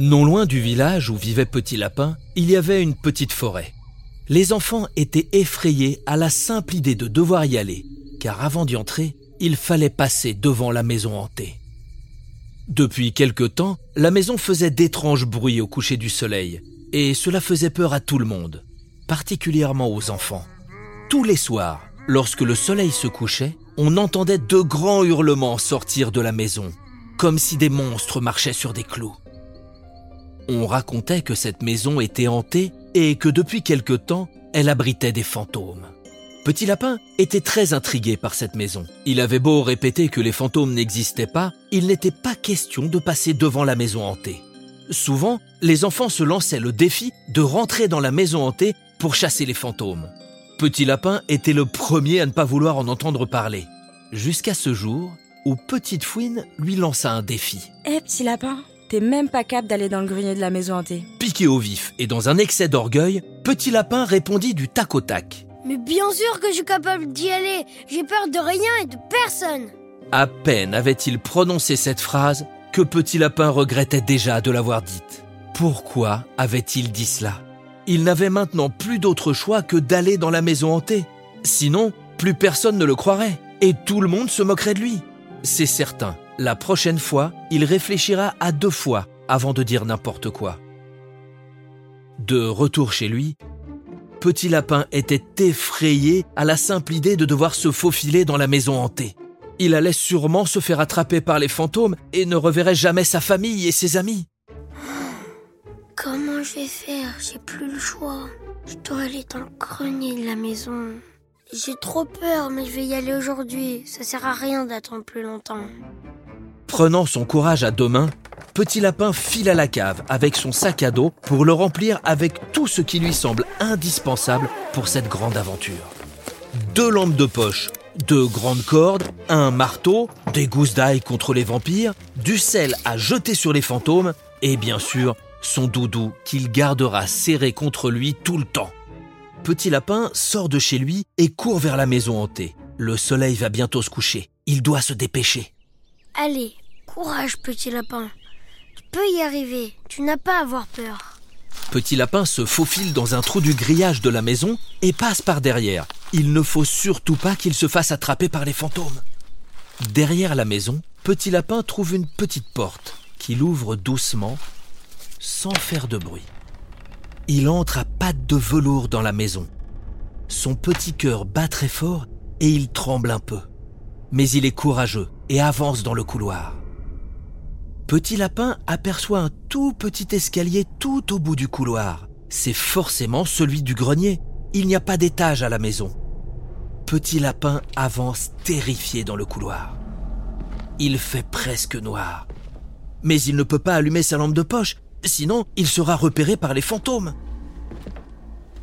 Non loin du village où vivait Petit Lapin, il y avait une petite forêt. Les enfants étaient effrayés à la simple idée de devoir y aller, car avant d'y entrer, il fallait passer devant la maison hantée. Depuis quelque temps, la maison faisait d'étranges bruits au coucher du soleil, et cela faisait peur à tout le monde, particulièrement aux enfants. Tous les soirs, lorsque le soleil se couchait, on entendait de grands hurlements sortir de la maison, comme si des monstres marchaient sur des clous. On racontait que cette maison était hantée et que depuis quelque temps, elle abritait des fantômes. Petit Lapin était très intrigué par cette maison. Il avait beau répéter que les fantômes n'existaient pas, il n'était pas question de passer devant la maison hantée. Souvent, les enfants se lançaient le défi de rentrer dans la maison hantée pour chasser les fantômes. Petit Lapin était le premier à ne pas vouloir en entendre parler. Jusqu'à ce jour où Petite Fouine lui lança un défi. Eh, petit lapin, t'es même pas capable d'aller dans le grenier de la maison hantée. Piqué au vif et dans un excès d'orgueil, Petit Lapin répondit du tac au tac. Mais bien sûr que je suis capable d'y aller. J'ai peur de rien et de personne. À peine avait-il prononcé cette phrase que Petit Lapin regrettait déjà de l'avoir dite. Pourquoi avait-il dit cela? Il n'avait maintenant plus d'autre choix que d'aller dans la maison hantée. Sinon, plus personne ne le croirait et tout le monde se moquerait de lui. C'est certain, la prochaine fois, il réfléchira à deux fois avant de dire n'importe quoi. De retour chez lui, Petit Lapin était effrayé à la simple idée de devoir se faufiler dans la maison hantée. Il allait sûrement se faire attraper par les fantômes et ne reverrait jamais sa famille et ses amis. Comment je vais faire? J'ai plus le choix. Je dois aller dans le grenier de la maison. J'ai trop peur, mais je vais y aller aujourd'hui. Ça sert à rien d'attendre plus longtemps. Prenant son courage à deux mains, Petit Lapin file à la cave avec son sac à dos pour le remplir avec tout ce qui lui semble indispensable pour cette grande aventure. Deux lampes de poche, deux grandes cordes, un marteau, des gousses d'ail contre les vampires, du sel à jeter sur les fantômes et bien sûr son doudou qu'il gardera serré contre lui tout le temps. Petit Lapin sort de chez lui et court vers la maison hantée. Le soleil va bientôt se coucher. Il doit se dépêcher. Allez, courage, petit lapin. Tu peux y arriver. Tu n'as pas à avoir peur. Petit Lapin se faufile dans un trou du grillage de la maison et passe par derrière. Il ne faut surtout pas qu'il se fasse attraper par les fantômes. Derrière la maison, Petit Lapin trouve une petite porte qu'il ouvre doucement, sans faire de bruit. Il entre à pattes de velours dans la maison. Son petit cœur bat très fort et il tremble un peu. Mais il est courageux et avance dans le couloir. Petit Lapin aperçoit un tout petit escalier tout au bout du couloir. C'est forcément celui du grenier. Il n'y a pas d'étage à la maison. Petit Lapin avance terrifié dans le couloir. Il fait presque noir. Mais il ne peut pas allumer sa lampe de poche, sinon il sera repéré par les fantômes.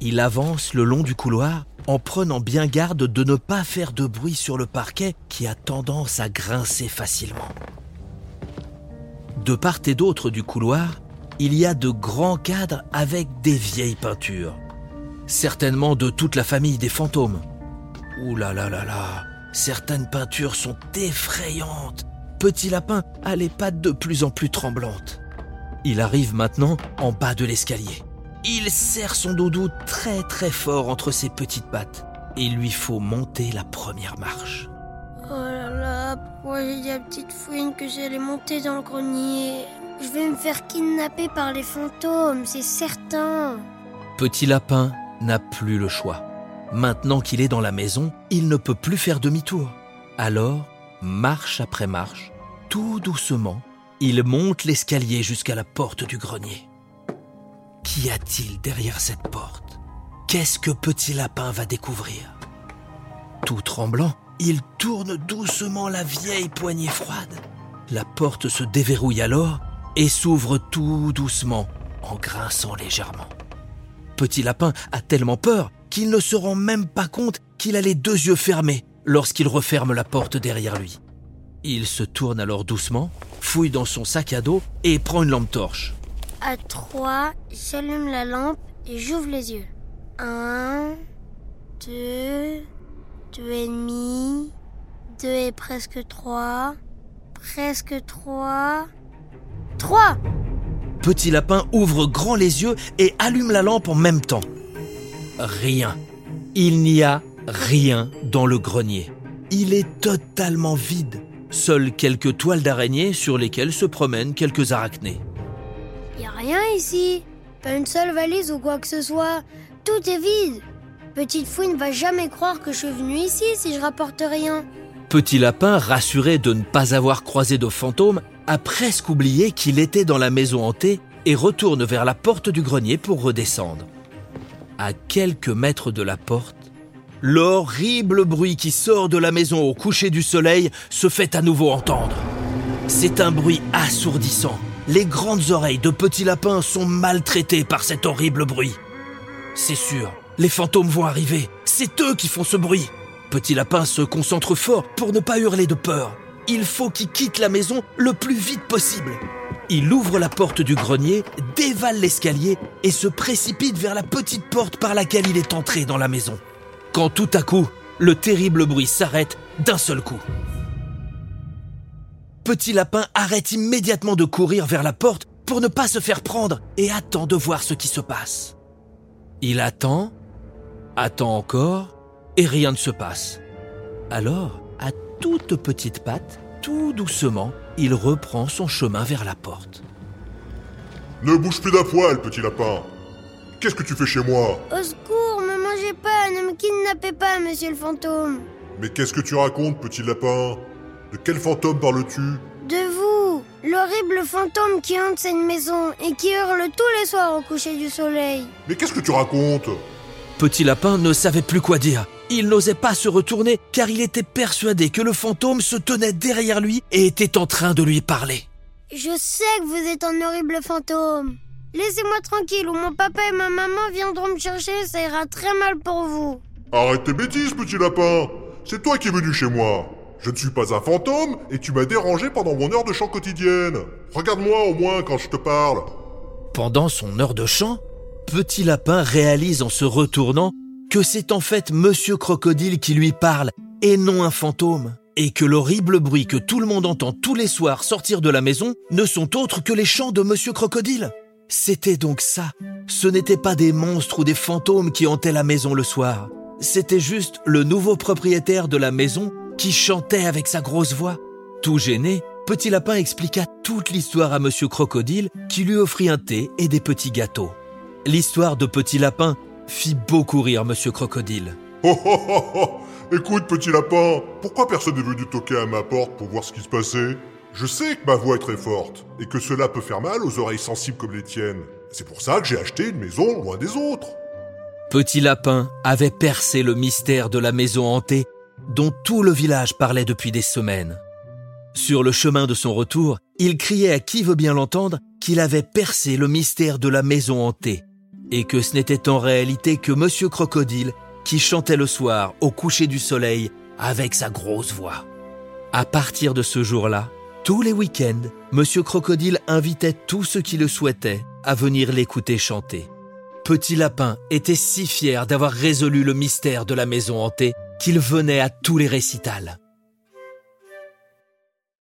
Il avance le long du couloir en prenant bien garde de ne pas faire de bruit sur le parquet qui a tendance à grincer facilement. De part et d'autre du couloir, il y a de grands cadres avec des vieilles peintures. Certainement de toute la famille des fantômes. Ouh là là là là, certaines peintures sont effrayantes. Petit Lapin a les pattes de plus en plus tremblantes. Il arrive maintenant en bas de l'escalier. Il serre son doudou très très fort entre ses petites pattes. Il lui faut monter la première marche. Oh là là, pourquoi j'ai dit à petite fouine que j'allais monter dans le grenier? Je vais me faire kidnapper par les fantômes, c'est certain. Petit Lapin n'a plus le choix. Maintenant qu'il est dans la maison, il ne peut plus faire demi-tour. Alors, marche après marche, tout doucement, il monte l'escalier jusqu'à la porte du grenier. Qu'y a-t-il derrière cette porte? Qu'est-ce que Petit Lapin va découvrir? Tout tremblant, il tourne doucement la vieille poignée froide. La porte se déverrouille alors et s'ouvre tout doucement en grinçant légèrement. Petit Lapin a tellement peur qu'il ne se rend même pas compte qu'il a les deux yeux fermés lorsqu'il referme la porte derrière lui. Il se tourne alors doucement, fouille dans son sac à dos et prend une lampe torche. À trois, j'allume la lampe et j'ouvre les yeux. Un, deux, deux et demi, deux et presque trois, presque trois, trois Petit Lapin ouvre grand les yeux et allume la lampe en même temps. Rien. Il n'y a rien dans le grenier. Il est totalement vide. Seules quelques toiles d'araignée sur lesquelles se promènent quelques arachnées. Rien ici. Pas une seule valise ou quoi que ce soit. Tout est vide. Petite Fouine va jamais croire que je suis venue ici si je rapporte rien. Petit Lapin, rassuré de ne pas avoir croisé de fantôme, a presque oublié qu'il était dans la maison hantée et retourne vers la porte du grenier pour redescendre. À quelques mètres de la porte, l'horrible bruit qui sort de la maison au coucher du soleil se fait à nouveau entendre. C'est un bruit assourdissant. Les grandes oreilles de Petit Lapin sont maltraitées par cet horrible bruit. C'est sûr, les fantômes vont arriver. C'est eux qui font ce bruit. Petit Lapin se concentre fort pour ne pas hurler de peur. Il faut qu'il quitte la maison le plus vite possible. Il ouvre la porte du grenier, dévale l'escalier et se précipite vers la petite porte par laquelle il est entré dans la maison. Quand tout à coup, le terrible bruit s'arrête d'un seul coup. Petit Lapin arrête immédiatement de courir vers la porte pour ne pas se faire prendre et attend de voir ce qui se passe. Il attend, attend encore, et rien ne se passe. Alors, à toute petite patte, tout doucement, il reprend son chemin vers la porte. Ne bouge plus d'un poil, petit lapin. Qu'est-ce que tu fais chez moi? Au secours, me mangez pas, ne me kidnappez pas, monsieur le fantôme. Mais qu'est-ce que tu racontes, petit lapin? De quel fantôme parles-tu? De vous, l'horrible fantôme qui hante cette maison et qui hurle tous les soirs au coucher du soleil. Mais qu'est-ce que tu racontes? Petit Lapin ne savait plus quoi dire. Il n'osait pas se retourner car il était persuadé que le fantôme se tenait derrière lui et était en train de lui parler. Je sais que vous êtes un horrible fantôme. Laissez-moi tranquille ou mon papa et ma maman viendront me chercher, ça ira très mal pour vous. Arrête tes bêtises, petit lapin C'est toi qui es venu chez moi Je ne suis pas un fantôme et tu m'as dérangé pendant mon heure de chant quotidienne. Regarde-moi au moins quand je te parle. Pendant son heure de chant, Petit Lapin réalise en se retournant que c'est en fait Monsieur Crocodile qui lui parle et non un fantôme, et que l'horrible bruit que tout le monde entend tous les soirs sortir de la maison ne sont autres que les chants de Monsieur Crocodile. C'était donc ça. Ce n'étaient pas des monstres ou des fantômes qui hantaient la maison le soir. C'était juste le nouveau propriétaire de la maison qui chantait avec sa grosse voix. Tout gêné, Petit Lapin expliqua toute l'histoire à Monsieur Crocodile qui lui offrit un thé et des petits gâteaux. L'histoire de Petit Lapin fit beaucoup rire Monsieur Crocodile. Oh oh oh oh Écoute, petit lapin, pourquoi personne n'est venu toquer à ma porte pour voir ce qui se passait? Je sais que ma voix est très forte, et que cela peut faire mal aux oreilles sensibles comme les tiennes. C'est pour ça que j'ai acheté une maison loin des autres. Petit Lapin avait percé le mystère de la maison hantée dont tout le village parlait depuis des semaines. Sur le chemin de son retour, il criait à qui veut bien l'entendre qu'il avait percé le mystère de la maison hantée et que ce n'était en réalité que Monsieur Crocodile qui chantait le soir au coucher du soleil avec sa grosse voix. À partir de ce jour-là, tous les week-ends, Monsieur Crocodile invitait tous ceux qui le souhaitaient à venir l'écouter chanter. Petit Lapin était si fier d'avoir résolu le mystère de la maison hantée qu'il venait à tous les récitals.